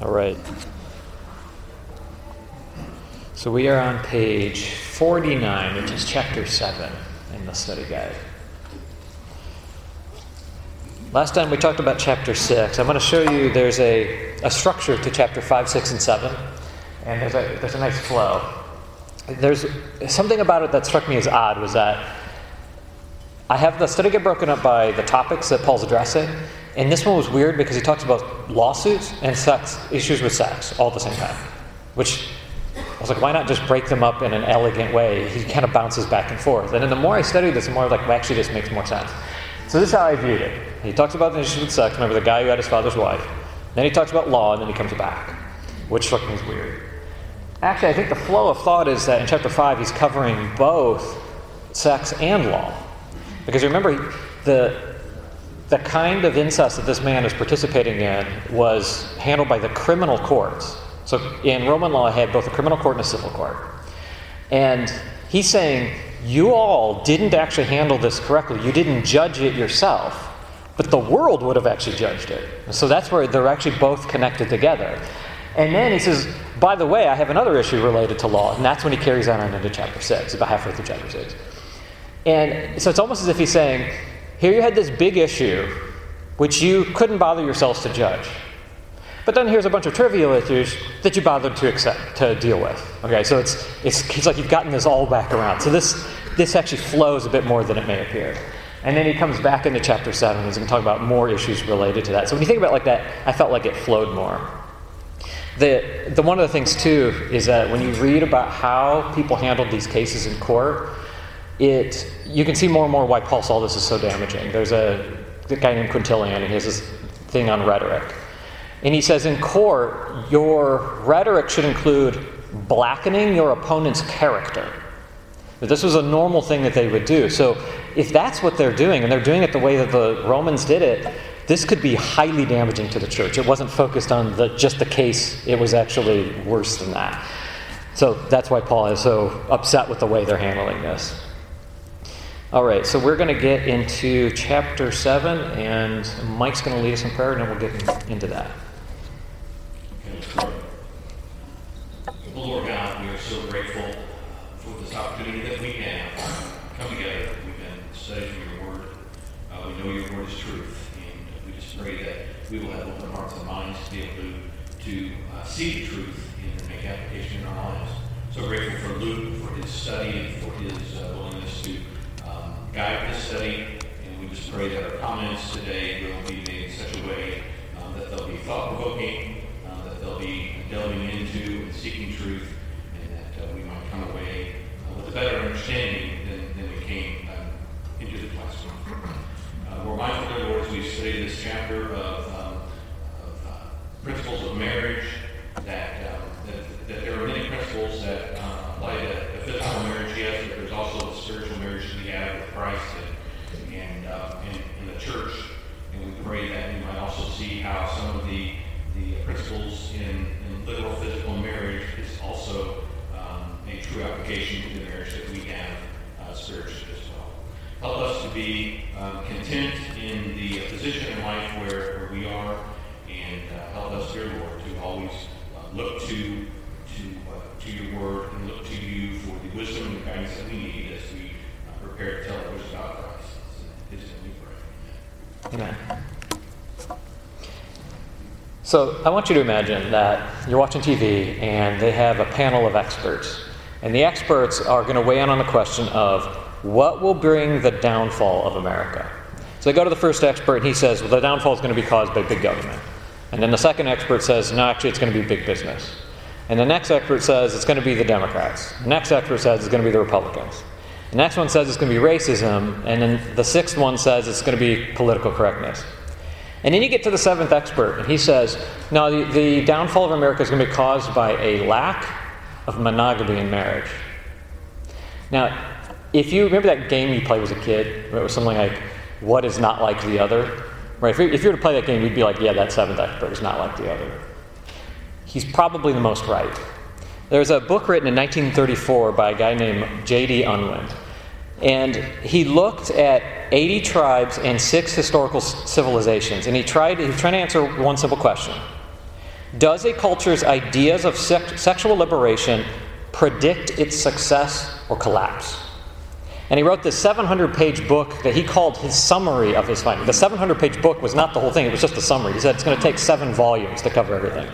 All right. So we are on page 49, which is chapter 7 in the study guide. Last time we talked about chapter 6. I'm going to show you there's a, a structure to chapter 5, 6, and 7, and there's a, there's a nice flow. There's something about it that struck me as odd was that I have the study guide broken up by the topics that Paul's addressing, and this one was weird because he talks about lawsuits and sex, issues with sex, all at the same time. Which I was like, why not just break them up in an elegant way? He kind of bounces back and forth. And then the more I studied this, the more like, well, actually, this makes more sense. So this is how I viewed it. He talks about the issues with sex. Remember the guy who had his father's wife. Then he talks about law, and then he comes back, which struck me as weird. Actually, I think the flow of thought is that in chapter 5, he's covering both sex and law. Because remember, the, the kind of incest that this man is participating in was handled by the criminal courts. So in Roman law, I had both a criminal court and a civil court. And he's saying, you all didn't actually handle this correctly. You didn't judge it yourself, but the world would have actually judged it. So that's where they're actually both connected together. And then he says, by the way, I have another issue related to law. And that's when he carries on into chapter 6, about halfway through chapter 6. And so it's almost as if he's saying, here you had this big issue which you couldn't bother yourselves to judge. But then here's a bunch of trivial issues that you bothered to accept to deal with. Okay, so it's, it's, it's like you've gotten this all back around. So this this actually flows a bit more than it may appear. And then he comes back into chapter seven. He's going to talk about more issues related to that. So when you think about it like that, I felt like it flowed more. The, the one of the things too is that when you read about how people handled these cases in court, it you can see more and more why Paul saw this as so damaging. There's a, a guy named Quintilian, and he has this thing on rhetoric. And he says, in court, your rhetoric should include blackening your opponent's character. This was a normal thing that they would do. So, if that's what they're doing, and they're doing it the way that the Romans did it, this could be highly damaging to the church. It wasn't focused on the, just the case, it was actually worse than that. So, that's why Paul is so upset with the way they're handling this. All right, so we're going to get into chapter 7, and Mike's going to lead us in prayer, and then we'll get into that. Lord God, we are so grateful for this opportunity that we have come together. We've been studying your word. Uh, we know your word is truth, and we just pray that we will have open hearts and minds to be able to, to uh, see the truth and make application in our lives. So grateful for Luke, for his study, and for his uh, willingness guide this study. And we just pray that our comments today will be made in such a way um, that they'll be thought provoking, uh, that they'll be delving into and seeking truth, and that uh, we might come away uh, with a better understanding than, than we came um, into the classroom. Uh, we're mindful, Lord, as we study this chapter of, um, of uh, principles of marriage, that, um, that, that, there are many principles that uh, apply to a physical marriage, yes, but there's also a spiritual marriage to be had with Christ and, and uh, in, in the church. And we pray that we might also see how some of the, the principles in, in literal physical marriage is also um, a true application to the marriage that we have uh, spiritually as well. Help us to be um, content in the position in life where, where we are, and uh, help us, dear Lord, to always uh, look to to uh, to your word and look to you for the wisdom and guidance that we need as we uh, prepare to tell others about Christ. It's in His name we pray. Amen. So I want you to imagine that you're watching TV and they have a panel of experts. And the experts are going to weigh in on the question of what will bring the downfall of America. So they go to the first expert and he says, well, the downfall is going to be caused by big government. And then the second expert says, no, actually, it's going to be big business. And the next expert says it's going to be the Democrats. The next expert says it's going to be the Republicans. The next one says it's going to be racism. And then the sixth one says it's going to be political correctness. And then you get to the seventh expert, and he says, no, the, the downfall of America is going to be caused by a lack of monogamy in marriage. Now, if you remember that game you played as a kid, where it was something like, what is not like the other? Right? If you, if you were to play that game, you'd be like, yeah, that seventh expert is not like the other. He's probably the most right. There's a book written in 1934 by a guy named J.D. Unwin. And he looked at 80 tribes and six historical civilizations. And he tried, he was trying to answer one simple question Does a culture's ideas of sex- sexual liberation predict its success or collapse? And he wrote this 700 page book that he called his summary of his findings. The 700 page book was not the whole thing, it was just a summary. He said it's going to take seven volumes to cover everything.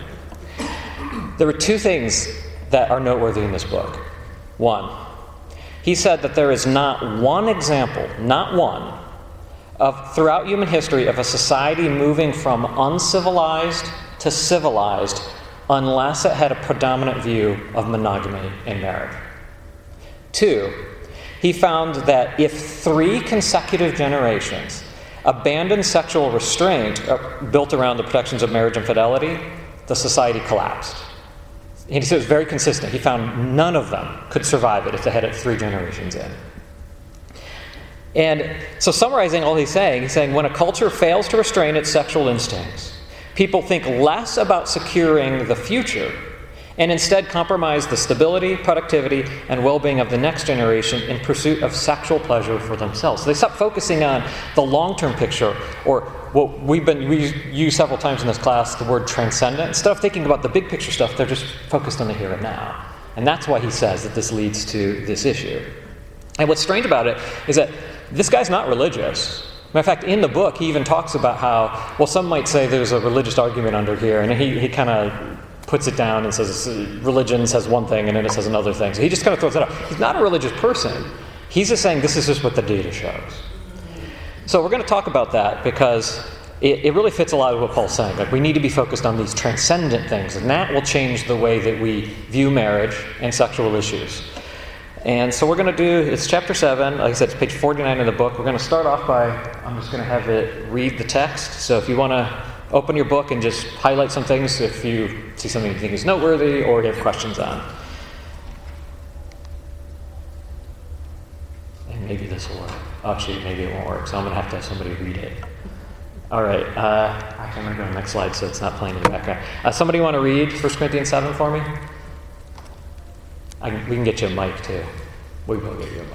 There were two things that are noteworthy in this book. One, he said that there is not one example, not one, of throughout human history of a society moving from uncivilized to civilized unless it had a predominant view of monogamy in marriage. Two, he found that if three consecutive generations abandoned sexual restraint uh, built around the protections of marriage and fidelity, the society collapsed. He said it was very consistent. He found none of them could survive it if they had it three generations in. And so, summarizing all he's saying, he's saying when a culture fails to restrain its sexual instincts, people think less about securing the future and instead compromise the stability, productivity, and well being of the next generation in pursuit of sexual pleasure for themselves. So they stop focusing on the long term picture, or what we've been, we several times in this class, the word transcendent. Instead of thinking about the big picture stuff, they're just focused on the here and now. And that's why he says that this leads to this issue. And what's strange about it is that this guy's not religious. Matter of fact, in the book, he even talks about how, well, some might say there's a religious argument under here, and he, he kind of puts it down and says religion says one thing and then it says another thing. So he just kind of throws it out. He's not a religious person. He's just saying this is just what the data shows. So we're going to talk about that because it, it, really fits a lot of what Paul's saying. Like we need to be focused on these transcendent things, and that will change the way that we view marriage and sexual issues. And so we're going to do it's chapter seven. Like I said, it's page forty-nine of the book. We're going to start off by I'm just going to have it read the text. So if you want to open your book and just highlight some things if you see something you think is noteworthy or you have questions on. And maybe this will work. Actually, maybe it won't work, so I'm going to have to have somebody read it. All right, uh, I'm going to go to the next slide so it's not playing in the background. Uh, somebody want to read 1 Corinthians 7 for me? We can get you a mic too. We will get you a mic.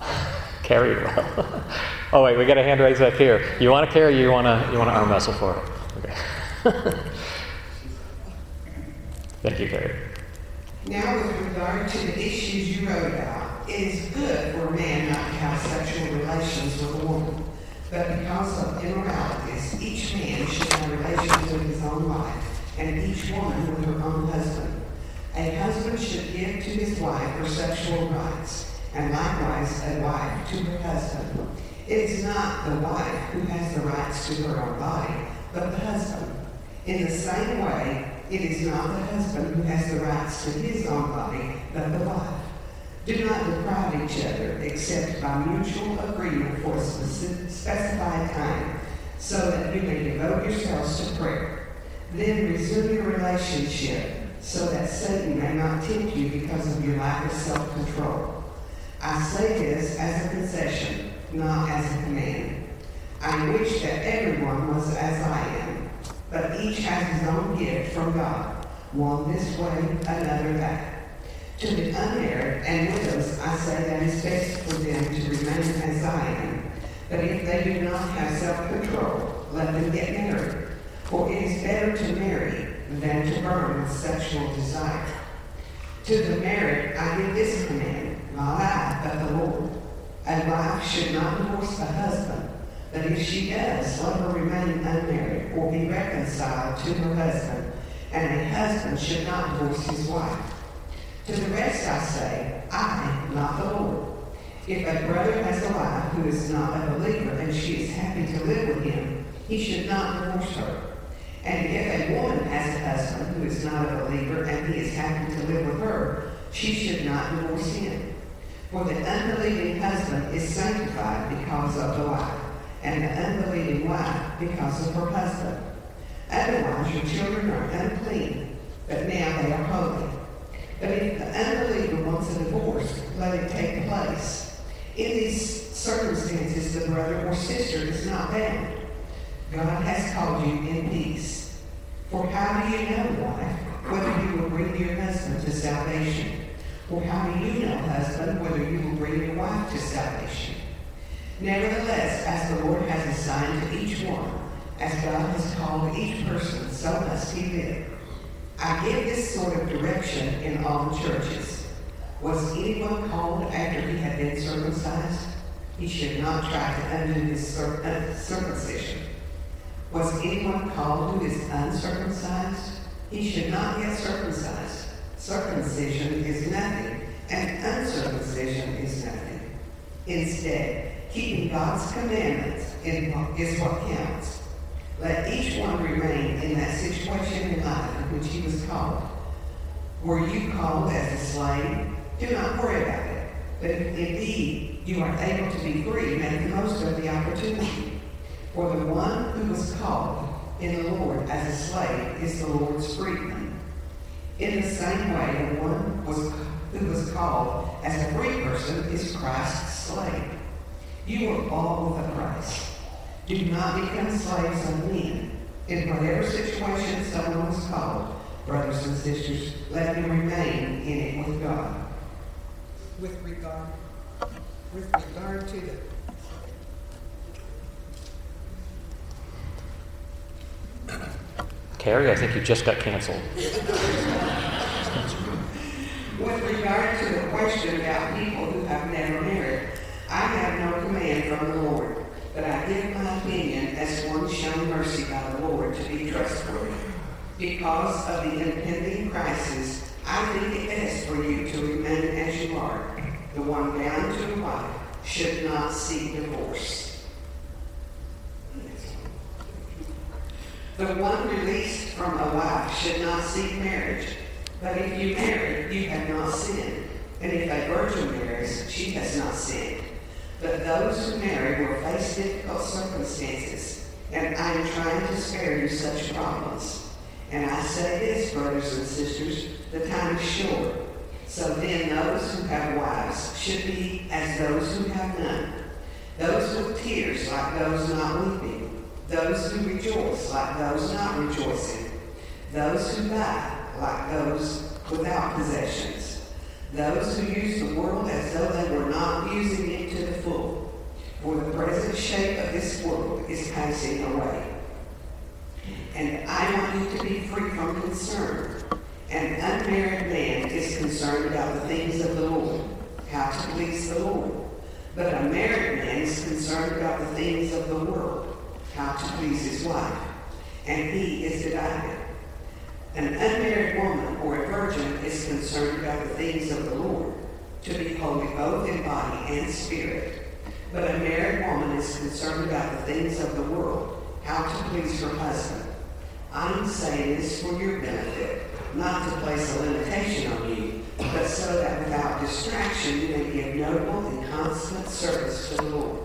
carry well. oh wait, we got a hand raised up here. You want to carry? You want to? You want to arm wrestle for it? Okay. Thank you, Carrie. Now, with regard to the issues you wrote about, it is good for a man not to have sexual relations with a woman. But because of immoralities, each man should have relations with his own wife, and each woman with her own husband. A husband should give to his wife her sexual rights and likewise a wife to her husband. It is not the wife who has the rights to her own body, but the husband. In the same way, it is not the husband who has the rights to his own body, but the wife. Do not deprive each other except by mutual agreement for a specified time, so that you may devote yourselves to prayer. Then resume your relationship so that Satan may not tempt you because of your lack of self control. I say this as a concession, not as a command. I wish that everyone was as I am, but each has his own gift from God, one this way, another that. To the unmarried and widows, I say that it's best for them to remain as I am. But if they do not have self-control, let them get married. For it is better to marry than to burn with sexual desire. To the married, I give this command not I, but the Lord. A wife should not divorce a husband, but if she does, let her remain unmarried or be reconciled to her husband, and a husband should not divorce his wife. To the rest I say, I, not the Lord. If a brother has a wife who is not a believer and she is happy to live with him, he should not divorce her. And if a woman has a husband who is not a believer and he is happy to live with her, she should not divorce him. For the unbelieving husband is sanctified because of the wife, and the unbelieving wife because of her husband. Otherwise, your children are unclean, but now they are holy. But if the unbeliever wants a divorce, let it take place. In these circumstances, the brother or sister is not bound. God has called you in peace. For how do you know, wife, whether you will bring your husband to salvation? Or how do you know, husband, whether you will bring your wife to salvation? Nevertheless, as the Lord has assigned to each one, as God has called each person, so must he live. I give this sort of direction in all the churches. Was anyone called after he had been circumcised? He should not try to undo his uh, circumcision. Was anyone called who is uncircumcised? He should not get circumcised. Circumcision is nothing, and uncircumcision is nothing. Instead, keeping God's commandments is what counts. Let each one remain in that situation in life in which he was called. Were you called as a slave? Do not worry about it. But if indeed you are able to be free, make the most of the opportunity. For the one who was called in the Lord as a slave is the Lord's freedman. In the same way, the one was, who was called as a free person is Christ's slave. You were bought with a price. Do not become slaves of men. In whatever situation someone is called, brothers and sisters, let them remain in it with God. With regard, with regard to the Carrie, I think you just got canceled. With regard to the question about people who have never married, I have no command from the Lord, but I give my opinion as one shown mercy by the Lord to be trustworthy. Because of the impending crisis, I think it best for you to remain as you are. The one bound to a wife should not seek divorce. The one released from a wife should not seek marriage. But if you marry, you have not sinned. And if a virgin marries, she has not sinned. But those who marry will face difficult circumstances, and I am trying to spare you such problems. And I say this, brothers and sisters, the time is short. So then those who have wives should be as those who have none. Those with tears like those not weeping. Those who rejoice like those not rejoicing. Those who buy like those without possessions those who use the world as though they were not using it to the full. For the present shape of this world is passing away. And I want you to be free from concern. An unmarried man is concerned about the things of the Lord, how to please the Lord. But a married man is concerned about the things of the world, how to please his wife. And he is divided. An unmarried woman or a virgin is concerned about the things of the Lord, to be holy both in body and spirit. But a married woman is concerned about the things of the world, how to please her husband. I'm saying this for your benefit, not to place a limitation on you, but so that without distraction you may be give noble and constant service to the Lord.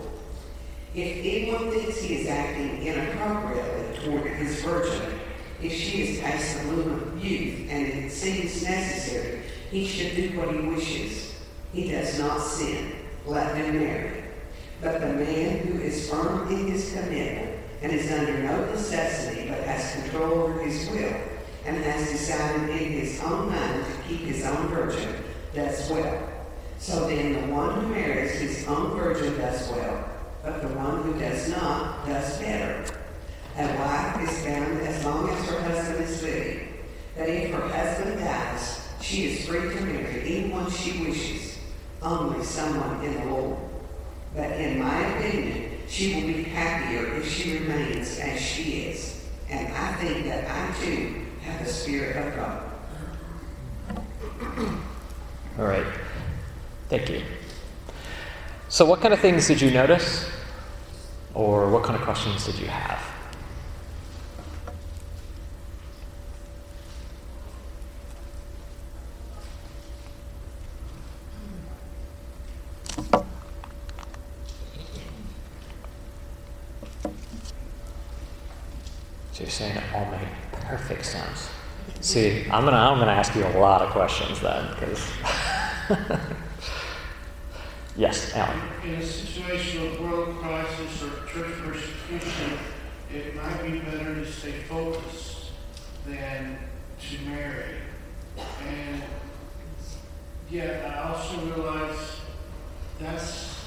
If anyone thinks he is acting inappropriately toward his virgin, if she is past the of youth and it seems necessary, he should do what he wishes. He does not sin. Let them marry. But the man who is firm in his commitment and is under no necessity but has control over his will and has decided in his own mind to keep his own virgin does well. So then the one who marries his own virgin does well, but the one who does not does better. A wife is bound as long as her husband is living. That if her husband dies, she is free to marry anyone she wishes, only someone in the Lord. But in my opinion, she will be happier if she remains as she is. And I think that I too have the Spirit of God. All right. Thank you. So, what kind of things did you notice? Or what kind of questions did you have? So you're saying it all made perfect sense. See, I'm gonna I'm gonna ask you a lot of questions then, because yes, Alan. In a situation of world crisis or church persecution, it might be better to stay focused than to marry. And yet, I also realize that's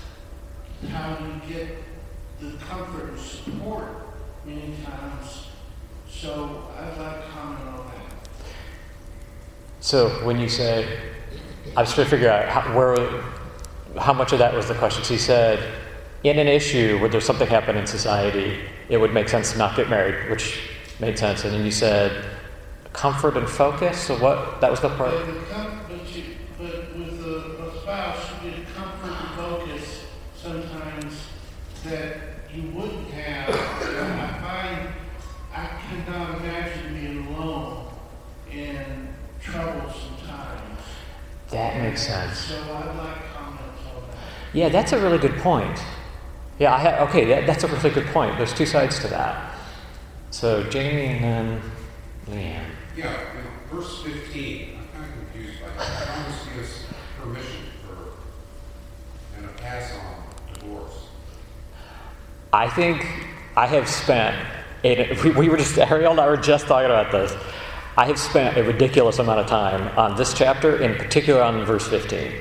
how you get the comfort and support many times. So I'd like to comment on that. So when you say, I was trying to figure out how, where, how much of that was the question. So you said, in an issue where there's something happened in society, it would make sense to not get married, which made sense. And then you said, comfort and focus. So what? That was the part. But, the com- but, you, but with a, a spouse, you get comfort and focus sometimes that you wouldn't have. And I find I cannot imagine being alone in troublesome times. That makes sense. So I'd like comments on that. Yeah, that's a really good point. Yeah, I ha- okay, that, that's a really good point. There's two sides to that. So Jamie and then Leanne. Yeah, you know, verse 15, I'm kind of confused by that. Promise gives permission for, and a pass on divorce. I think I have spent, a, we, we were just, Ariel and I were just talking about this. I have spent a ridiculous amount of time on this chapter, in particular on verse 15.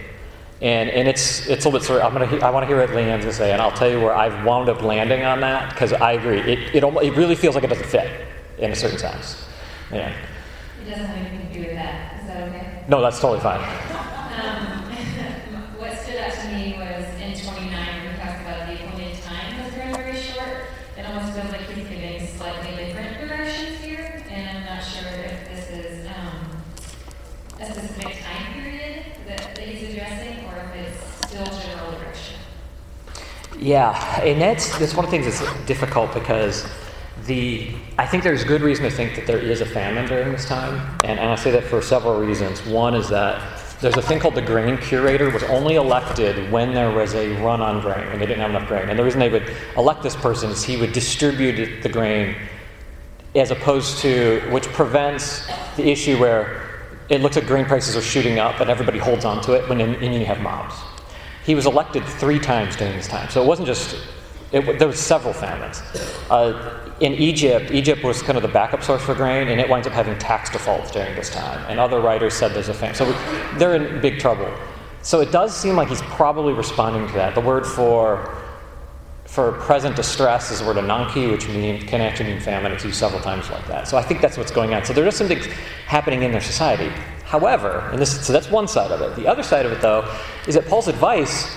And, and it's, it's a little bit sort of, I'm gonna, I want to hear what Leanne's going to say, and I'll tell you where I've wound up landing on that, because I agree. It, it, almo- it really feels like it doesn't fit in a certain sense. Yeah. It doesn't have anything to do with that. Is that okay? No, that's totally fine. Um, what stood out to me was in 29, when he talks about the appointed time was very, very short. It almost feels like he's giving slightly different directions here, and I'm not sure if this is um, a specific time period that, that he's addressing, or if it's still general direction. Yeah, and that's that's one of the things that's difficult because the I think there's good reason to think that there is a famine during this time, and, and I say that for several reasons. One is that there's a thing called the grain curator was only elected when there was a run on grain when they didn't have enough grain, and the reason they would elect this person is he would distribute the grain as opposed to which prevents the issue where it looks like grain prices are shooting up and everybody holds on to it when and you have mobs. He was elected three times during this time, so it wasn't just. It, there were several famines. Uh, in Egypt, Egypt was kind of the backup source for grain, and it winds up having tax defaults during this time. And other writers said there's a famine, so they're in big trouble. So it does seem like he's probably responding to that. The word for for present distress is the word ananke, which mean, can actually mean famine. It's used several times like that. So I think that's what's going on. So there is something happening in their society. However, and this, so that's one side of it. The other side of it, though, is that Paul's advice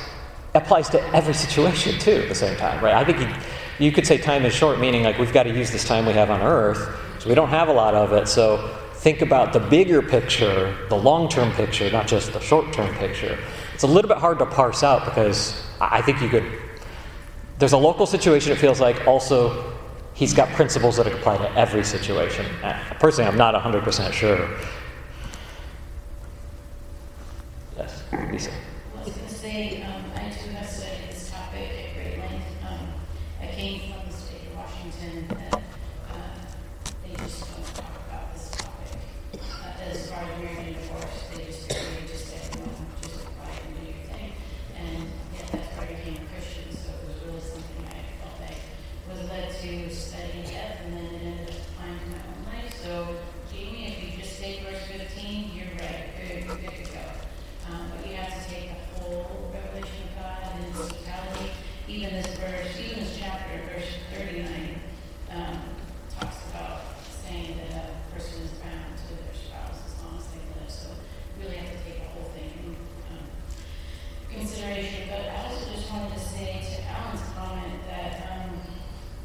applies to every situation too at the same time, right? I think he, you could say time is short, meaning like we've got to use this time we have on earth, so we don't have a lot of it. So think about the bigger picture, the long-term picture, not just the short-term picture. It's a little bit hard to parse out because I think you could there's a local situation, it feels like. Also, he's got principles that apply to every situation. Uh, Personally, I'm not 100% sure. Yes, Lisa. I was going to say, um, I too have studied this topic at great length. Um, I came from the state of Washington, and uh, they just don't talk about this topic. Uh, as far as marriage and divorce, they just, they just say, no, just apply and do your thing. And yet that's where I became a Christian, so it was really something I felt like was led to study in depth, and then it ended up applying to my own life. So, Jamie, if you just take verse 15, you're right, you're you're good to go. Um, but you have to take the whole revelation of God and its totality. Even this verse, even this chapter, verse 39, um, talks about saying that a person is bound to their spouse as long as they live. So you really have to take the whole thing in um, consideration. But I also just wanted to say to Alan's comment that um,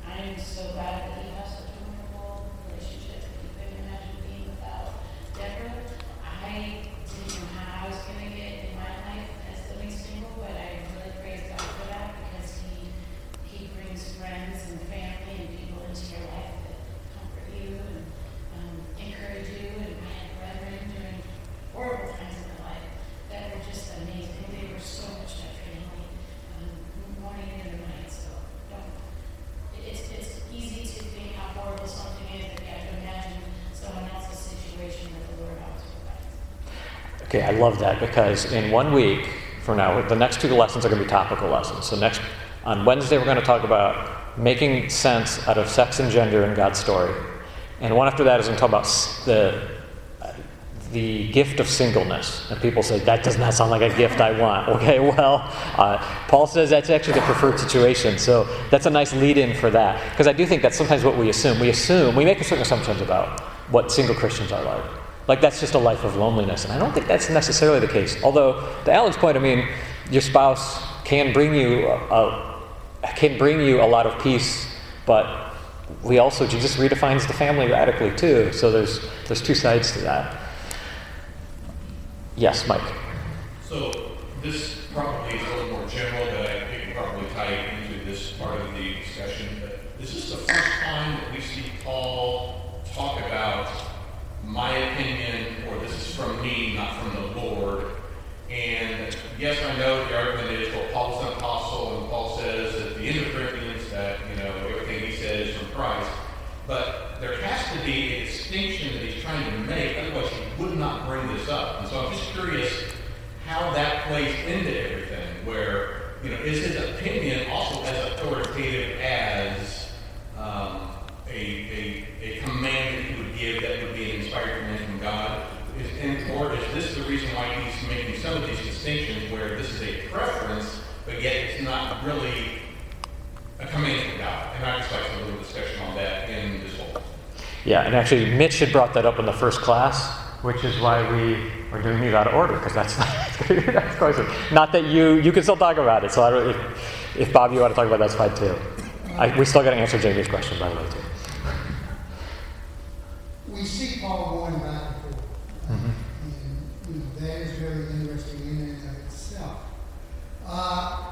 I am so glad that he has such a wonderful relationship that he couldn't imagine being without Deborah. I didn't know how I was going to get in my life as living single, but I really praise God for that because he he brings friends and family and people into your life that comfort you and um, encourage you. And I had brethren during horrible times in my life that were just amazing. They were so much my family, um, morning and night. So don't. It's it's easy to think how horrible something is, but you have to imagine someone else's situation that the Lord always provides. Okay, I love that because in one week from now, the next two lessons are going to be topical lessons. So next on Wednesday, we're going to talk about making sense out of sex and gender in God's story, and one after that is going to talk about the the gift of singleness. And people say, that does not sound like a gift I want. Okay, well, uh, Paul says that's actually the preferred situation. So that's a nice lead in for that. Because I do think that's sometimes what we assume. We assume, we make certain assumptions about what single Christians are like. Like that's just a life of loneliness. And I don't think that's necessarily the case. Although, to Alan's point, I mean, your spouse can bring you a, a, can bring you a lot of peace, but we also Jesus redefines the family radically too. So there's there's two sides to that. Yes, Mike. So this probably is a little more general, but I think we probably tie into this part of the discussion. But this is the first time that we see Paul talk about my opinion, or this is from me, not from the Lord. And yes, I know the argument is, well, Paul's an apostle, and Paul says at the end of Corinthians that, you know, everything he says is from Christ. But there has to be a distinction that he's trying to make, otherwise he would not bring this up. And so I'm just curious how that plays into everything, where, you know, is his opinion also as authoritative as um, a, a, a command that he would give that would be an inspired command from God? Is, and, or is this the reason why he's making some of these distinctions where this is a preference, but yet it's not really a command from God? And I just like a little discussion on that in this whole. Yeah, and actually, Mitch had brought that up in the first class, which is why we are doing these out of order, because that's that's question. Not that you you can still talk about it. So if, if Bob you want to talk about it, that's fine too. I, we still got to answer Jamie's question, by the way, too. We see Paul going back and forth. Mhm. And, you know, that is very interesting in and of itself. Uh,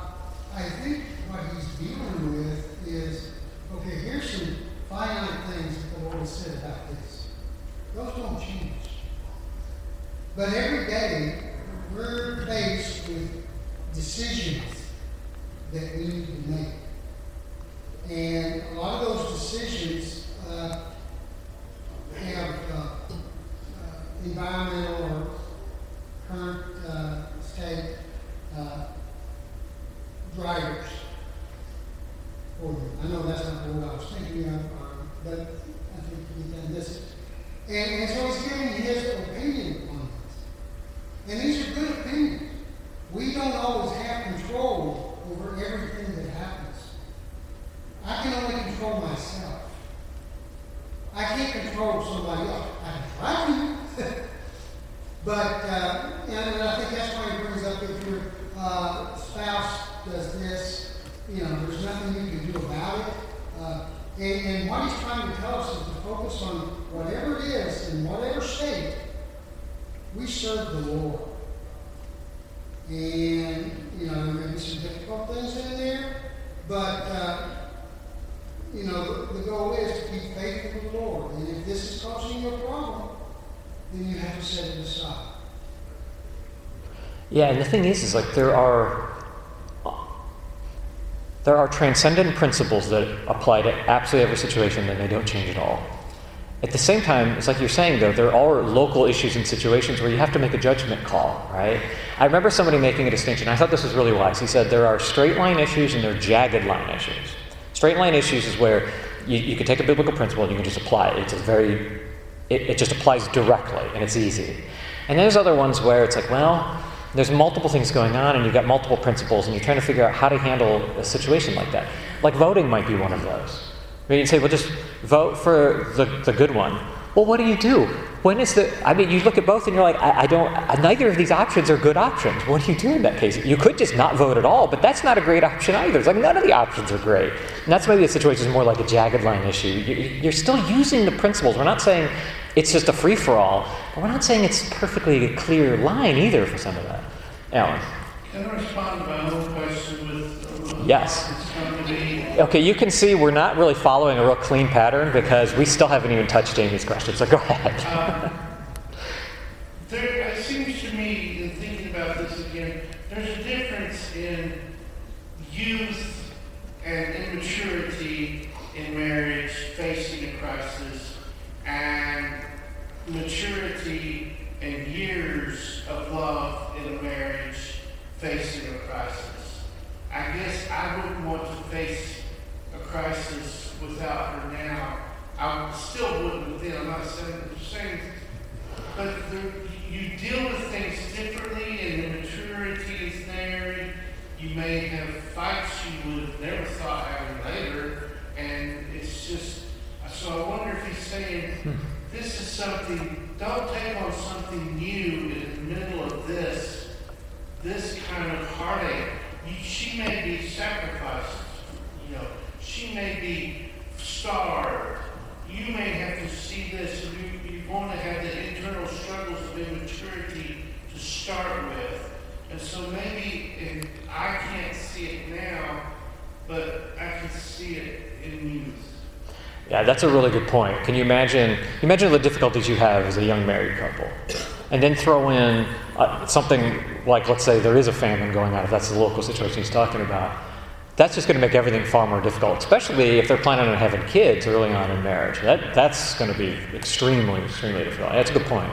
I think what he's dealing with is, okay, here's some finite things that the Lord has said about this. Those don't change. But every day, we're faced with decisions that we need to make. And a lot of those decisions, uh, have uh, uh, environmental or current uh, state uh, drivers for them. I know that's not the word I was thinking of, um, but I think we can miss it. And, and so he's giving his opinion on this. And these are good opinions. We don't always have control over everything that happens. I can only control myself. I can't control somebody else. I can try to. but, uh, and I think that's why he brings up if your uh, spouse does this, you know, there's nothing you can do about it. Uh, and, and what he's trying to tell us is to focus on whatever it is, in whatever state, we serve the Lord. And, you know, there may be some difficult things in there, but, uh, you know, the, the goal is to be faithful to the Lord. And if this is causing you a problem, then you have to set it aside. Yeah, and the thing is, is like there are there are transcendent principles that apply to absolutely every situation, and they don't change at all. At the same time, it's like you're saying, though, there are local issues and situations where you have to make a judgment call, right? I remember somebody making a distinction. I thought this was really wise. He said there are straight line issues and there are jagged line issues. Straight line issues is where you, you can take a biblical principle and you can just apply it. It's a very, it, it just applies directly and it's easy. And there's other ones where it's like, well, there's multiple things going on and you've got multiple principles and you're trying to figure out how to handle a situation like that. Like voting might be one of those. Mean, you say, well, just vote for the, the good one. Well, what do you do? When is the, I mean, you look at both and you're like, I, I don't, neither of these options are good options. What do you do in that case? You could just not vote at all, but that's not a great option either. It's like none of the options are great. And that's maybe the situation is more like a jagged line issue. You- You're still using the principles. We're not saying it's just a free for all, but we're not saying it's perfectly a clear line either for some of that. Alan. Can I respond to my own question with? uh, Yes. It's come to me. Okay, you can see we're not really following a real clean pattern because we still haven't even touched Jamie's question, so go ahead. Um, There, it seems to me, in thinking about this again, there's a difference in youth and immaturity in marriage facing a crisis and maturity and years of love in a marriage facing a crisis. I guess I wouldn't want to face a crisis without her now. I still wouldn't with them. I'm not saying, saying but the, you deal with things differently, and the maturity is there. You may have fights you would have never thought having later, and it's just. So I wonder if he's saying this is something. Don't take on something new in the middle of this, this kind of heartache. You, she may be sacrificed. You know, she may be starved. You may have to see this, and you, you want to have the internal struggles of immaturity to start with. And so maybe, I can't see it now, but I can see it in youth. Yeah, that's a really good point. Can you imagine? Imagine the difficulties you have as a young married couple, and then throw in uh, something like, let's say, there is a famine going on. If that's the local situation he's talking about, that's just going to make everything far more difficult. Especially if they're planning on having kids early on in marriage. That that's going to be extremely, extremely difficult. That's a good point.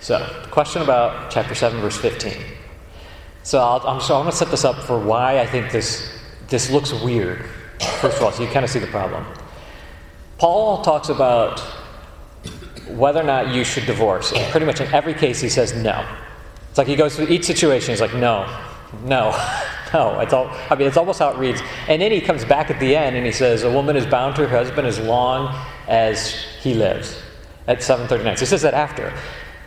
So, question about chapter seven, verse fifteen. So, I'll, I'm, so I'm going to set this up for why I think this this looks weird First of all, so you kind of see the problem. Paul talks about whether or not you should divorce. And pretty much in every case, he says no. It's like he goes through each situation, he's like, no, no, no. It's all, I mean, it's almost how it reads. And then he comes back at the end and he says, a woman is bound to her husband as long as he lives at 739. So he says that after.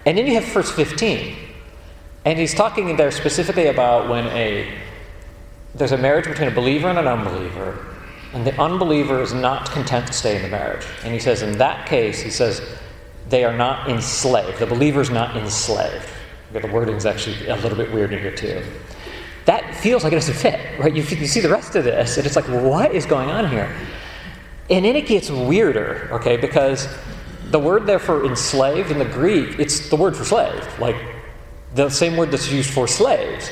And then you have verse 15. And he's talking in there specifically about when a there's a marriage between a believer and an unbeliever, and the unbeliever is not content to stay in the marriage. And he says, in that case, he says, they are not enslaved. The believer is not enslaved. The wording is actually a little bit weird in here, too. That feels like it doesn't fit, right? You, you see the rest of this, and it's like, what is going on here? And then it gets weirder, okay, because the word there for enslaved in the Greek, it's the word for slave, like the same word that's used for slaves.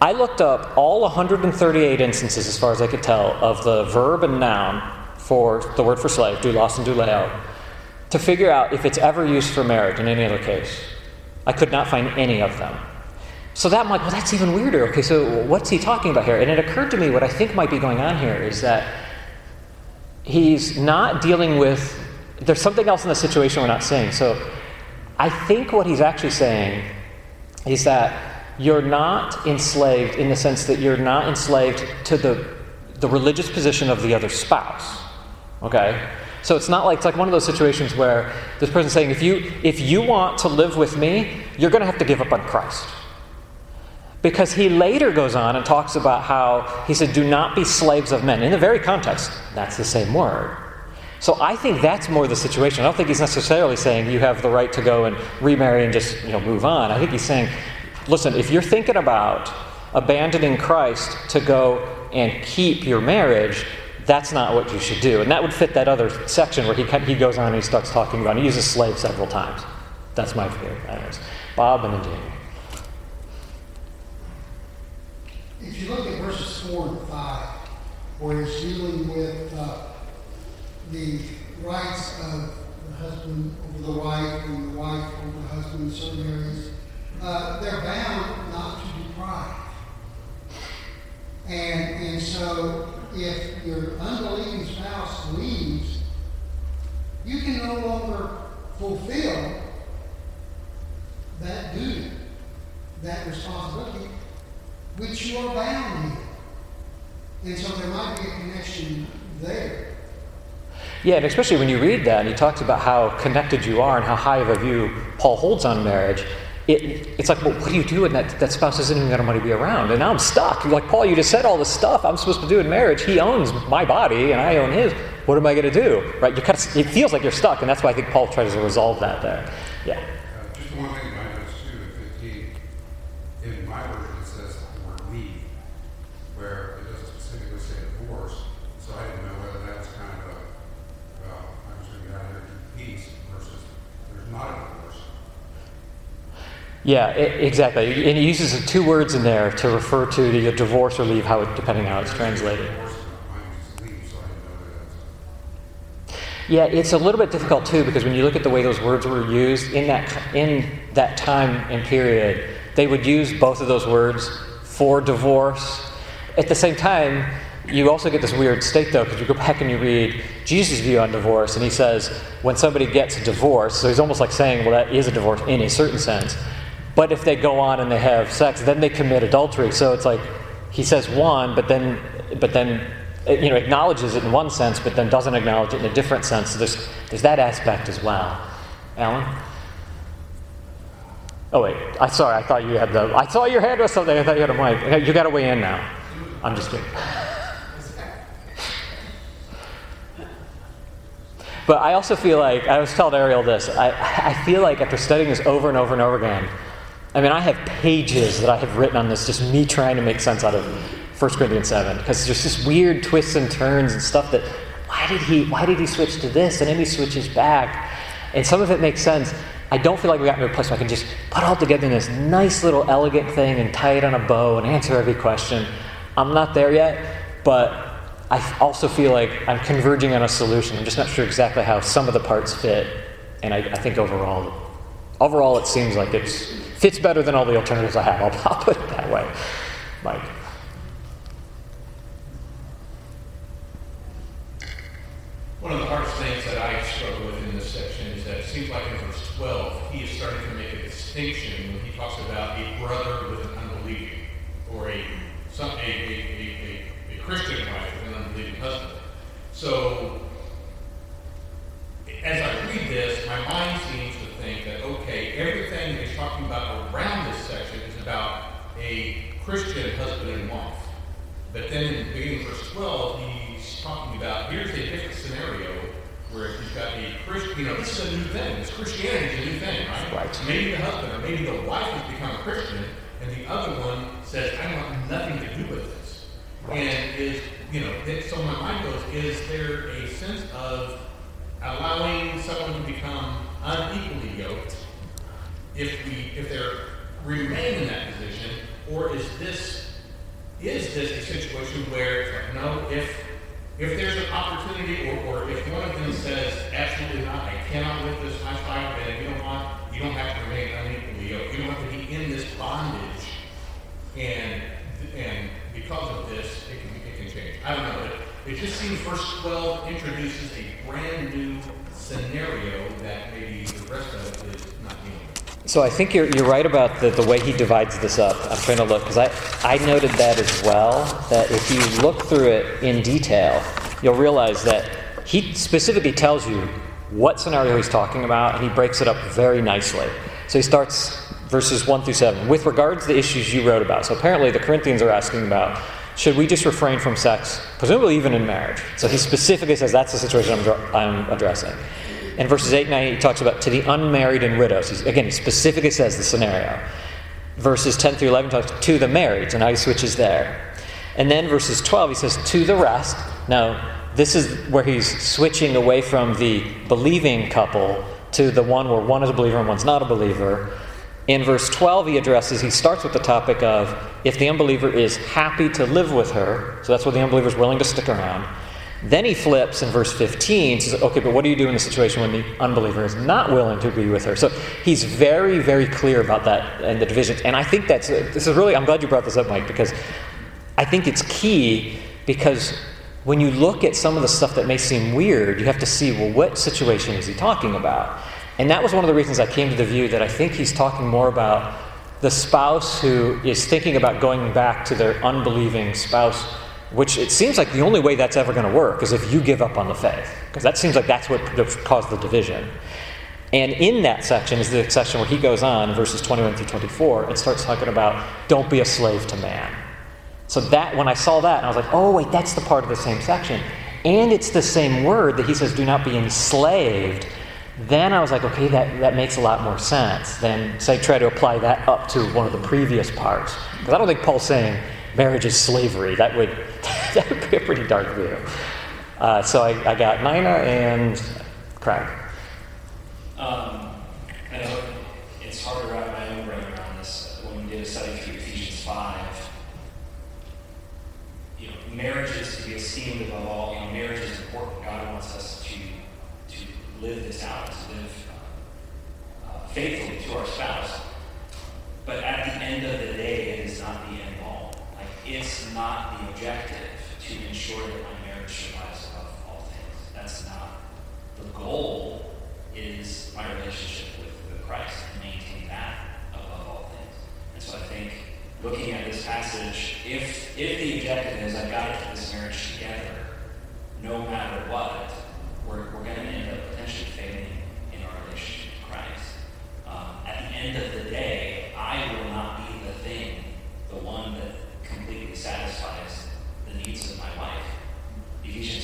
I looked up all 138 instances, as far as I could tell, of the verb and noun for the word for slave, doulos and douleo, to figure out if it's ever used for marriage in any other case. I could not find any of them. So that I'm like, well, that's even weirder. Okay, so what's he talking about here? And it occurred to me what I think might be going on here is that he's not dealing with, there's something else in the situation we're not seeing. So I think what he's actually saying is that you're not enslaved in the sense that you're not enslaved to the, the religious position of the other spouse. Okay? So it's not like it's like one of those situations where this person's saying, if you if you want to live with me, you're gonna have to give up on Christ. Because he later goes on and talks about how he said, Do not be slaves of men. In the very context, that's the same word. So I think that's more the situation. I don't think he's necessarily saying you have the right to go and remarry and just you know move on. I think he's saying Listen, if you're thinking about abandoning Christ to go and keep your marriage, that's not what you should do. And that would fit that other section where he, he goes on and he starts talking about, he uses slave several times. That's my view. Anyways, Bob and then Jamie. If you look at verses 4 and 5, where he's dealing with uh, the rights of the husband over the wife and the wife over the husband in certain areas, uh, they're bound not to deprive. And, and so if your unbelieving spouse leaves, you can no longer fulfill that duty, that responsibility, which you are bound in. And so there might be a connection there. Yeah, and especially when you read that and he talks about how connected you are and how high of a view Paul holds on marriage, it, it's like, well, what do you do when that, that spouse isn't even going to want to be around? And now I'm stuck. You're like, Paul, you just said all this stuff I'm supposed to do in marriage. He owns my body and I own his. What am I going to do? Right? You kind of, it feels like you're stuck, and that's why I think Paul tries to resolve that there. Yeah. Uh, just one thing I noticed too in 15, in my version it says the word leave, where it doesn't specifically say divorce. So I didn't know whether that was kind of a, well, I'm just going to get out of here in peace versus there's not a divorce. Yeah, it, exactly. And he uses two words in there to refer to the divorce or leave, how it, depending on how it's translated. Yeah, it's a little bit difficult too because when you look at the way those words were used in that in that time and period, they would use both of those words for divorce. At the same time, you also get this weird state though, because you go back and you read Jesus' view on divorce, and he says when somebody gets a divorce, so he's almost like saying, well, that is a divorce in a certain sense. But if they go on and they have sex, then they commit adultery. So it's like he says one, but then, but then, you know, acknowledges it in one sense, but then doesn't acknowledge it in a different sense. So there's, there's that aspect as well. Alan? Oh wait, I sorry. I thought you had the. I saw your hand or something. I thought you had a mic. You got to weigh in now. I'm just kidding. But I also feel like I was telling Ariel this. I, I feel like after studying this over and over and over again, I mean, I have pages that I have written on this, just me trying to make sense out of 1 Corinthians 7, because there's just weird twists and turns and stuff that why did he why did he switch to this and then he switches back, and some of it makes sense. I don't feel like we got to a place where I can just put all together in this nice little elegant thing and tie it on a bow and answer every question. I'm not there yet, but I also feel like I'm converging on a solution. I'm just not sure exactly how some of the parts fit, and I, I think overall, overall, it seems like it fits better than all the alternatives I have. I'll, I'll put it that way, Mike. One of the hardest things that I struggle with in this section is that it seems like in verse 12, he is starting to make a distinction when he talks about a brother with an unbelieving, or a, some, a, a, a, a Christian wife with an unbelieving husband. So, as I read this, my mind seems think that, okay, everything that he's talking about around this section is about a Christian husband and wife. But then in beginning verse 12, he's talking about here's a different scenario where he's got a Christian, you know, this is a new thing. This Christianity is a new thing, right? Right. Maybe the husband or maybe the wife has become a Christian, and the other one says, I want nothing to do with this. Right. And is, you know, that, so my mind goes, is there a sense of allowing someone to become unequally yoked if we if they're remain in that position, or is this is this a situation where it's like, no, if if there's an opportunity or, or if one of them says absolutely not, I cannot live this lifestyle, then you don't want you don't have to remain unequally yoked. You don't have to be in this bondage and and because of this it can it can change. I don't know, but it just seems verse twelve introduces a brand new scenario that maybe the rest of it is not dealing with. So I think you're, you're right about the, the way he divides this up. I'm trying to look, because I, I noted that as well, that if you look through it in detail, you'll realize that he specifically tells you what scenario he's talking about, and he breaks it up very nicely. So he starts verses 1 through 7 with regards to the issues you wrote about. So apparently the Corinthians are asking about should we just refrain from sex, presumably even in marriage? So he specifically says that's the situation I'm, I'm addressing. In verses 8 and 9, he talks about to the unmarried and widows. He's, again, he specifically says the scenario. Verses 10 through 11 talks to the married, and now he switches there. And then verses 12, he says to the rest. Now, this is where he's switching away from the believing couple to the one where one is a believer and one's not a believer. In verse 12, he addresses, he starts with the topic of if the unbeliever is happy to live with her, so that's where the unbeliever is willing to stick around. Then he flips in verse 15, says, okay, but what do you do in the situation when the unbeliever is not willing to be with her? So he's very, very clear about that and the divisions. And I think that's, this is really, I'm glad you brought this up, Mike, because I think it's key because when you look at some of the stuff that may seem weird, you have to see, well, what situation is he talking about? And that was one of the reasons I came to the view that I think he's talking more about the spouse who is thinking about going back to their unbelieving spouse, which it seems like the only way that's ever going to work is if you give up on the faith, because that seems like that's what caused the division. And in that section is the section where he goes on, verses 21 through 24, and starts talking about don't be a slave to man. So that when I saw that, I was like, oh wait, that's the part of the same section. And it's the same word that he says, do not be enslaved. Then I was like, okay, that, that makes a lot more sense than say try to apply that up to one of the previous parts. Because I don't think Paul's saying marriage is slavery. That would that would be a pretty dark view. Uh, so I, I got Nina and Craig. Um, I know it's hard to wrap my own brain around this. When we did a study through Ephesians 5, you know, marriage is to be esteemed above all. Know, marriage is important. God wants us to to live this out, to live uh, faithfully to our spouse. But at the end of the day, it is not the end all. Like it's not the objective. to ensure that my marriage survives above all things. That's not the goal. Is my relationship with, with Christ and maintain that above all things. And so I think looking at this passage, if if the objective is I've got to keep this marriage together, no matter what, we're, we're going to end up potentially failing in our relationship with Christ. Um, at the end of the day, I will not be the thing, the one that completely satisfies the needs of my wife.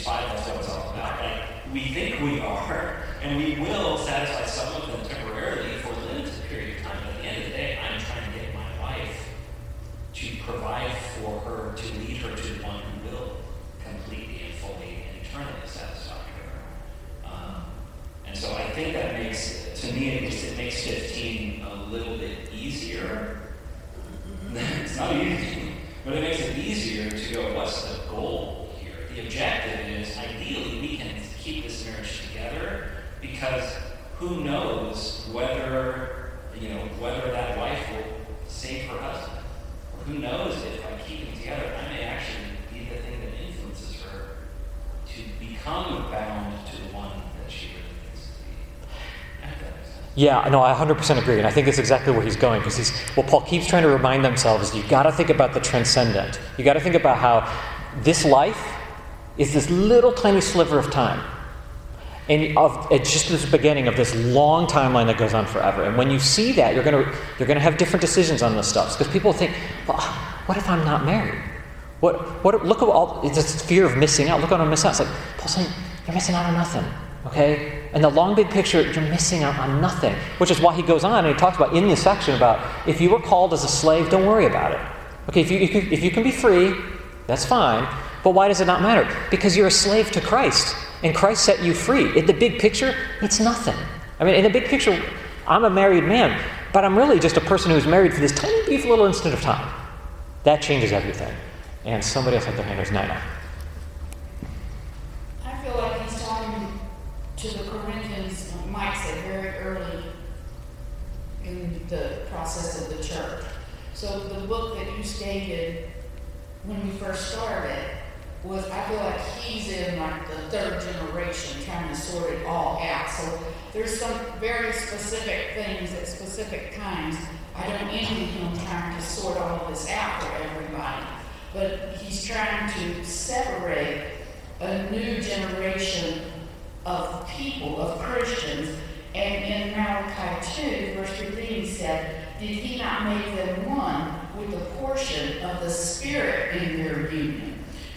Ephesians 5, that's what it's all about. Like, we think we are, and we will satisfy some of them temporarily for a limited period of time. But at the end of the day, I'm trying to get my wife to provide for her, to lead her to the one who will completely and fully and eternally satisfy her. Um, and so I think that makes, to me at least, it makes 15 a little bit easier. it's not easy, but it makes it easier to go, what's the goal here? The objective because who knows whether, you know, whether that wife will save her husband. Who knows if by keeping together, I may actually be the thing that influences her to become bound to the one that she really needs to be. Yeah, no, I 100% agree, and I think it's exactly where he's going because he's what Paul keeps trying to remind themselves is you got to think about the transcendent. You got to think about how this life is this little tiny sliver of time, and of it's just this beginning of this long timeline that goes on forever. And when you see that, you're gonna you're gonna have different decisions on this stuff because people think, well, what if I'm not married? What what? Look at all this fear of missing out. Look what I'm missing out. It's like Paul's saying, you're missing out on nothing. Okay? And the long big picture, you're missing out on nothing. Which is why he goes on and he talks about in this section about if you were called as a slave, don't worry about it. Okay, if you, if you, if you can be free, that's fine. But why does it not matter? Because you're a slave to Christ. And Christ set you free. In the big picture, it's nothing. I mean, in the big picture, I'm a married man, but I'm really just a person who's married for this tiny, brief little instant of time. That changes everything. And somebody else had their hand raised. Nina. I feel like he's talking to the Corinthians, Mike said, very early in the process of the church. So the book that you stated when we first started was, I feel like he's in like the third generation trying to sort it all out. So there's some very specific things at specific times. I don't envy him trying to sort all of this out for everybody. But he's trying to separate a new generation of people, of Christians. And in Malachi 2, verse 15, he said, Did he not make them one with the portion of the Spirit in their union?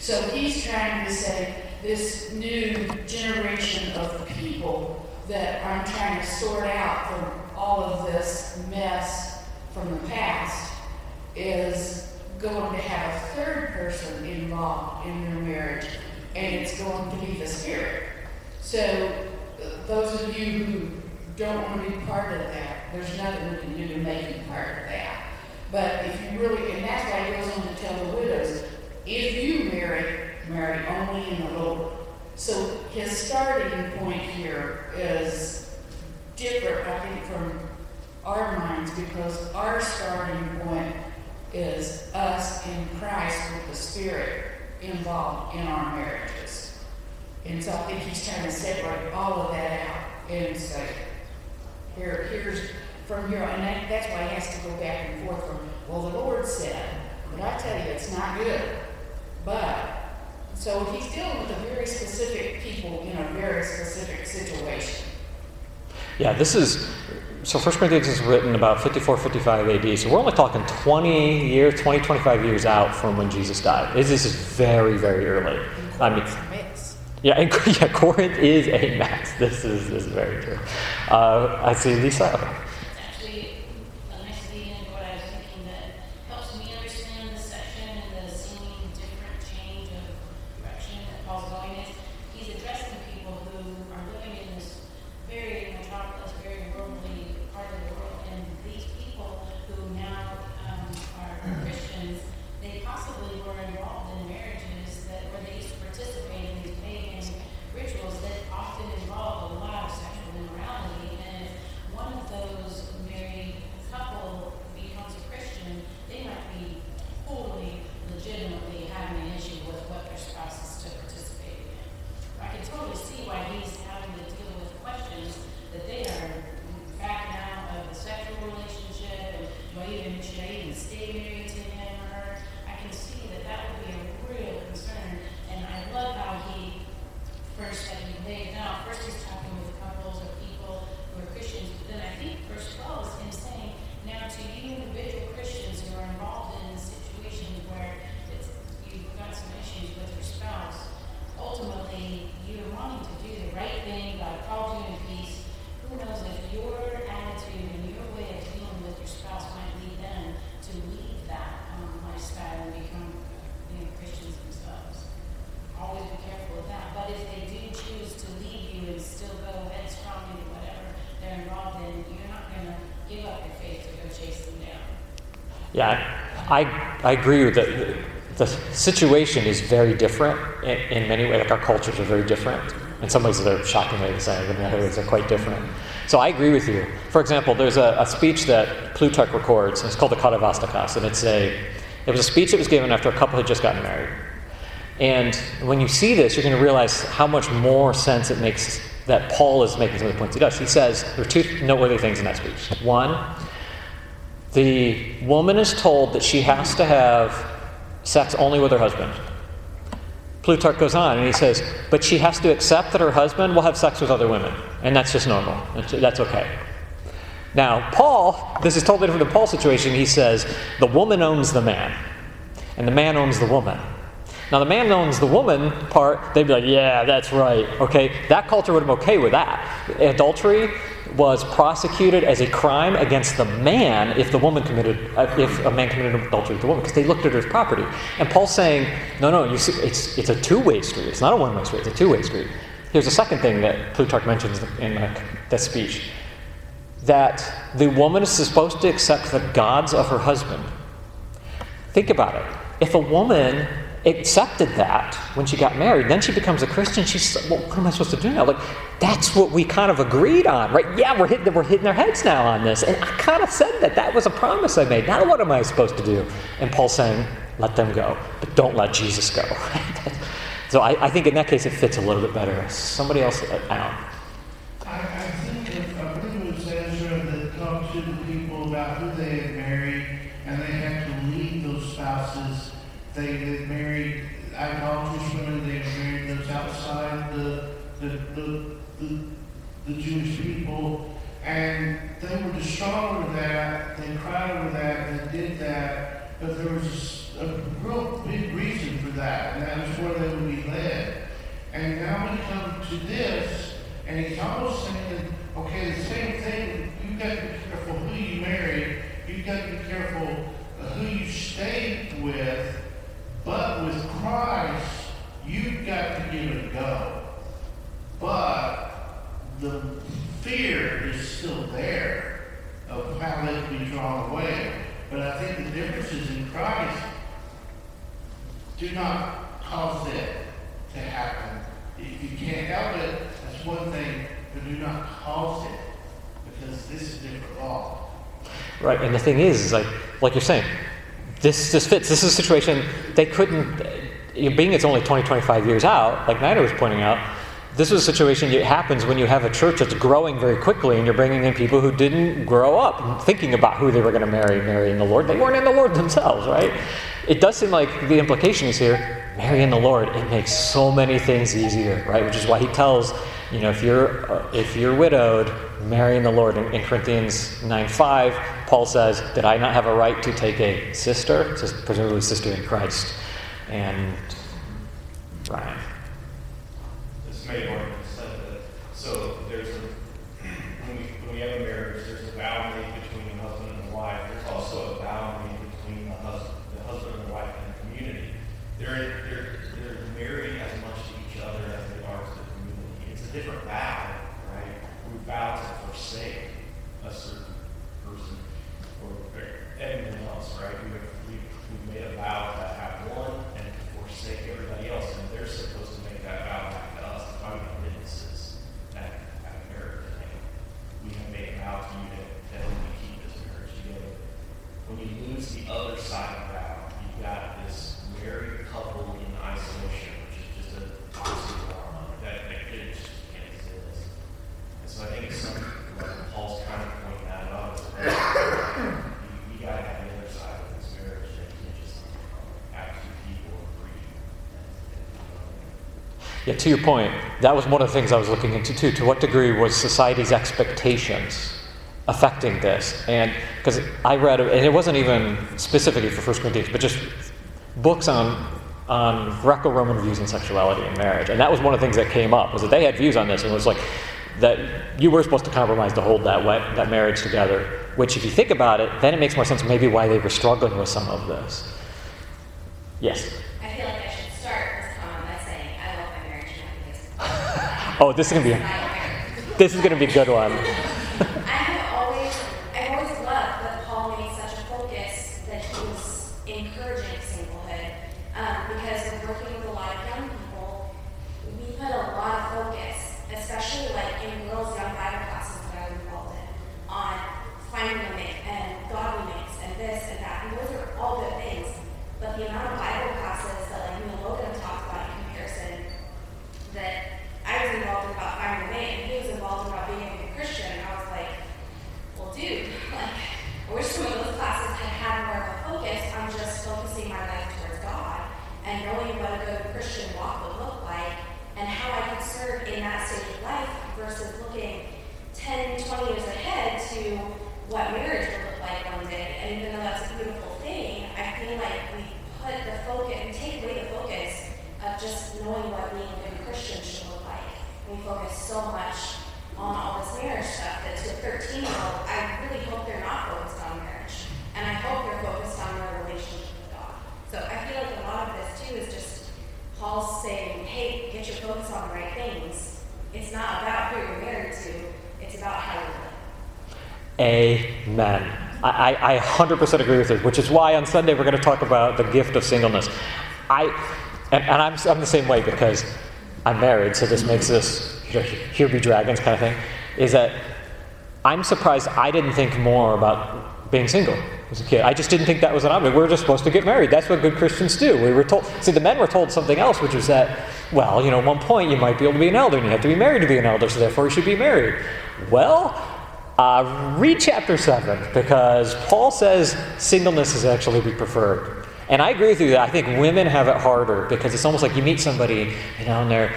So he's trying to say this new generation of people that I'm trying to sort out from all of this mess from the past is going to have a third person involved in their marriage, and it's going to be the spirit. So, those of you who don't want to be part of that, there's nothing we can do to make you part of that. But if you really, and that's why he goes on to tell the widows, if you marry, marry only in the Lord. So his starting point here is different, I think, from our minds because our starting point is us in Christ with the Spirit involved in our marriages. And so I think he's trying to separate all of that out and say, here, here's from here, and that, that's why he has to go back and forth from, well, the Lord said, but I tell you, it's not good. But, so he's dealing with a very specific people in a very specific situation. Yeah, this is so 1 Corinthians is written about 54, 55 AD. So we're only talking 20 years, 20, 25 years out from when Jesus died. This is very, very early. I mean, yeah, and, yeah, Corinth is a mess. This is, this is very true. Uh, I see Lisa. It's actually a nice lead into what I was thinking that helps me understand this section and the seeming different change of direction that Paul's going is he's addressing people who are living in this very metropolis, very worldly part of the world, and these people who now um, are Christians, they possibly were involved in marriages that where they used to participate in these pagan rituals that often involve a lot of sexual immorality. And if one of those married couple becomes a Christian, they might be totally legitimately having an issue with what their spouse Yeah, I, I agree with that. The situation is very different in, in many ways. Like our cultures are very different. In some ways, they're shockingly the same, but in other ways, they're quite different. So I agree with you. For example, there's a, a speech that Plutarch records. It's called the Katavastakos, and it's a it was a speech that was given after a couple had just gotten married. And when you see this, you're going to realize how much more sense it makes that Paul is making some of the points he does. He says there are two noteworthy things in that speech. One, the woman is told that she has to have sex only with her husband. Plutarch goes on and he says, but she has to accept that her husband will have sex with other women, and that's just normal. That's okay. Now, Paul, this is totally different than Paul's situation. He says, the woman owns the man, and the man owns the woman. Now, the man owns the woman part, they'd be like, yeah, that's right. Okay, that culture would have been okay with that. Adultery was prosecuted as a crime against the man if the woman committed, uh, if a man committed adultery with the woman, because they looked at her as property. And Paul's saying, no, no, see, it's, it's a two way street. It's not a one way street, it's a two way street. Here's the second thing that Plutarch mentions in that speech that the woman is supposed to accept the gods of her husband. Think about it. If a woman accepted that when she got married, then she becomes a Christian. She's well, what am I supposed to do now? Like that's what we kind of agreed on, right? Yeah, we're hitting we're hitting our heads now on this, and I kind of said that that was a promise I made. Now what am I supposed to do? And Paul's saying, let them go, but don't let Jesus go. so I, I, think in that case it fits a little bit better. Somebody else, uh, Alan. I, I think if, I believe it was Ezra that talked to the people about who they had married, and they had to leave those spouses they had married idolatrous women, they had married those outside the, the, the, the, the Jewish people, and were over that, they cried over that, they did that, but there was a real big reason for that, and that was where they would be led. And now we come to this, and he's almost saying, okay, the same thing, you've got to be careful who you marry, you've got to be careful who you stay with, but with Christ, you've got to give it a go. But the fear is still there how they be drawn away. But I think the differences in Christ, do not cause it to happen. If you can't help it, that's one thing, but do not cause it. Because this is different law. Right, and the thing is, is like like you're saying, this this fits. This is a situation they couldn't. Being it's only 20, 25 years out, like Nida was pointing out, this is a situation that happens when you have a church that's growing very quickly and you're bringing in people who didn't grow up thinking about who they were going to marry, marrying the Lord. They weren't in the Lord themselves, right? It does seem like the implication is here marrying the Lord, it makes so many things easier, right? Which is why he tells, you know, if you're, if you're widowed, marrying the Lord. In, in Corinthians 9 5, Paul says, Did I not have a right to take a sister? presumably, sister in Christ. And Ryan. So there's a, when we, when we have a marriage, there's a boundary between the husband and the wife. There's also a boundary between the husband, the husband and the wife and the community. They're, they're, they're married as much to each other as they are to the community. It's a different vow, right? We vow to forsake a certain person or anyone else, right? We, we, we made a vow to have one and forsake everybody else, and they're supposed to make that vow back to us if I'm witnesses at, at a marriage. And we have made a vow to you that, that we keep this marriage together. When you lose the other side of that, you've got this married couple in isolation, which is just a oxymoron that, that it just can't exist. And so I think some, like Paul's kind of pointing that out as well. You, you gotta have the other side of this marriage that can't just have two people agree. Yeah, to your point, that was one of the things I was looking into too. To what degree was society's expectations affecting this? And because I read, and it wasn't even specifically for First Corinthians, but just books on on Greco-Roman views on sexuality and marriage, and that was one of the things that came up was that they had views on this, and it was like that you were supposed to compromise to hold that that marriage together. Which, if you think about it, then it makes more sense maybe why they were struggling with some of this. Yes. I feel like I should start this by saying I love my marriage oh, this is gonna be a, this is gonna be a good one. I have always, I've always loved that Paul made such a focus that focusing my life towards God and knowing what a good Christian walk would look like and how I could serve in that stage of life versus looking 10, 20 years ahead to what marriage would look like one day. And even though that's a beautiful thing, I feel like we put the focus, we take away the focus of just knowing what being a good Christian should look like. We focus so much on all this marriage stuff that to a 13 year old, I really hope they're not focused on marriage. And I hope they're focused on their relationship with God. So I feel like a lot of this too is just Paul's saying, hey, get your focus on the right things. It's not about who you're married to, it's about how you live. Amen. I, I, I 100% agree with it, which is why on Sunday we're going to talk about the gift of singleness. I, and, and I'm, I'm the same way because I'm married, so this makes this you know, here be dragons kind of thing. Is that I'm surprised I didn't think more about being single as a kid. I just didn't think that was an option. We were just supposed to get married. That's what good Christians do. We were told. See, the men were told something else, which was that, well, you know, at one point you might be able to be an elder, and you have to be married to be an elder, so therefore you should be married. Well, uh, read chapter 7 because Paul says singleness is actually be preferred. And I agree with you that I think women have it harder because it's almost like you meet somebody, you know, and they're.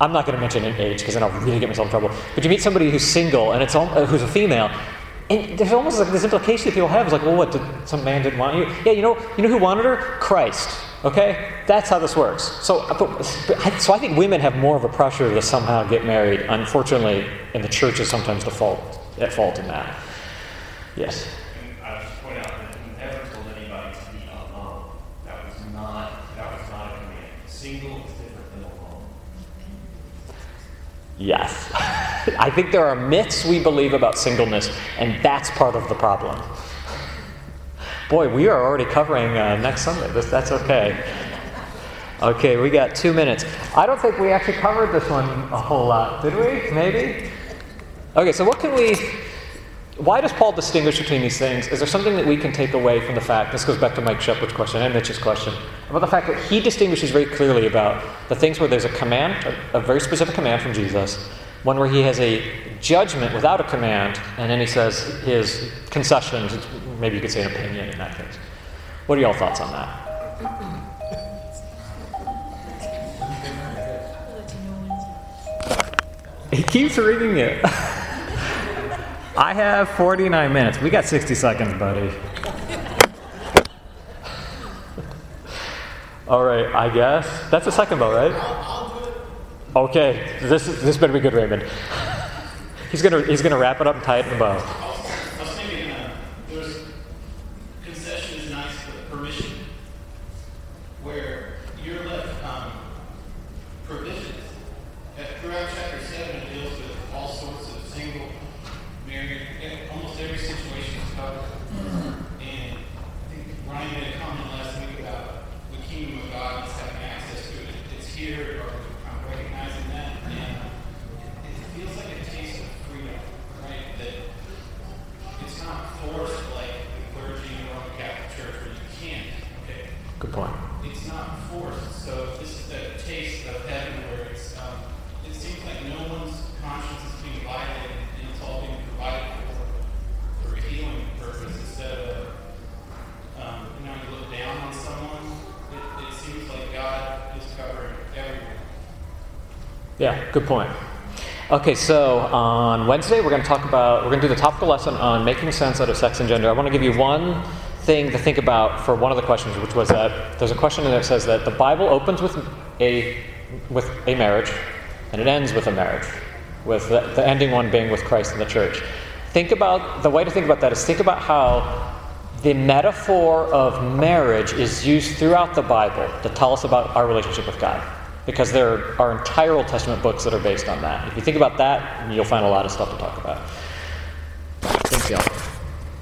I'm not going to mention an age because then I'll really get myself in trouble. But you meet somebody who's single and it's al- uh, who's a female, and there's almost like this implication that people have is like, well, what? Did some man didn't want you? Yeah, you know, you know who wanted her? Christ. Okay, that's how this works. So, uh, but, but I, so I think women have more of a pressure to somehow get married. Unfortunately, and the church is sometimes default at fault in that. Yes. I just point out that he never told anybody to be alone. That was not, that was not a command. Single is different than alone. Yes. I think there are myths we believe about singleness, and that's part of the problem. Boy, we are already covering uh, next Sunday. That's okay. Okay, we got two minutes. I don't think we actually covered this one a whole lot, did we? Maybe? Okay, so what can we. Why does Paul distinguish between these things? Is there something that we can take away from the fact, this goes back to Mike Shepard's question and Mitch's question, about the fact that he distinguishes very clearly about the things where there's a command, a, a very specific command from Jesus, one where he has a judgment without a command, and then he says his concessions, maybe you could say an opinion in that case. What are y'all thoughts on that? He keeps reading it. I have 49 minutes. We got 60 seconds, buddy. All right, I guess. That's the second bell, right? Okay, this, this better be good, Raymond. He's gonna, he's gonna wrap it up it in a bow. I was thinking, uh, there's concession is nice, but permission, where you're left, um, provisions. Uh, Throughout chapter seven, it deals with all sorts of single, married, eh, almost every situation is covered. And I think Ryan made a comment last week about the kingdom of God, and us having access to it. It's here, or I'm recognizing that, and it, it feels like a taste of freedom, right? That it's not forced like the clergy in the Roman Catholic Church where you can't, okay? Good point. It's not forced, so this is the taste of heaven where it's, um, it seems like no one's conscience is being violated and it's all being provided for, for a healing purpose instead of, um, you know, you look down on someone, it, it seems like God is covering everyone. Yeah, good point. Okay, so on Wednesday, we're going to talk about, we're going to do the topical lesson on making sense out of sex and gender. I want to give you one thing to think about for one of the questions, which was that there's a question in there that says that the Bible opens with a, with a marriage and it ends with a marriage, with the, the ending one being with Christ and the church. Think about, the way to think about that is think about how the metaphor of marriage is used throughout the Bible to tell us about our relationship with God. Because there are entire Old Testament books that are based on that. If you think about that, you'll find a lot of stuff to talk about. Thanks, y'all.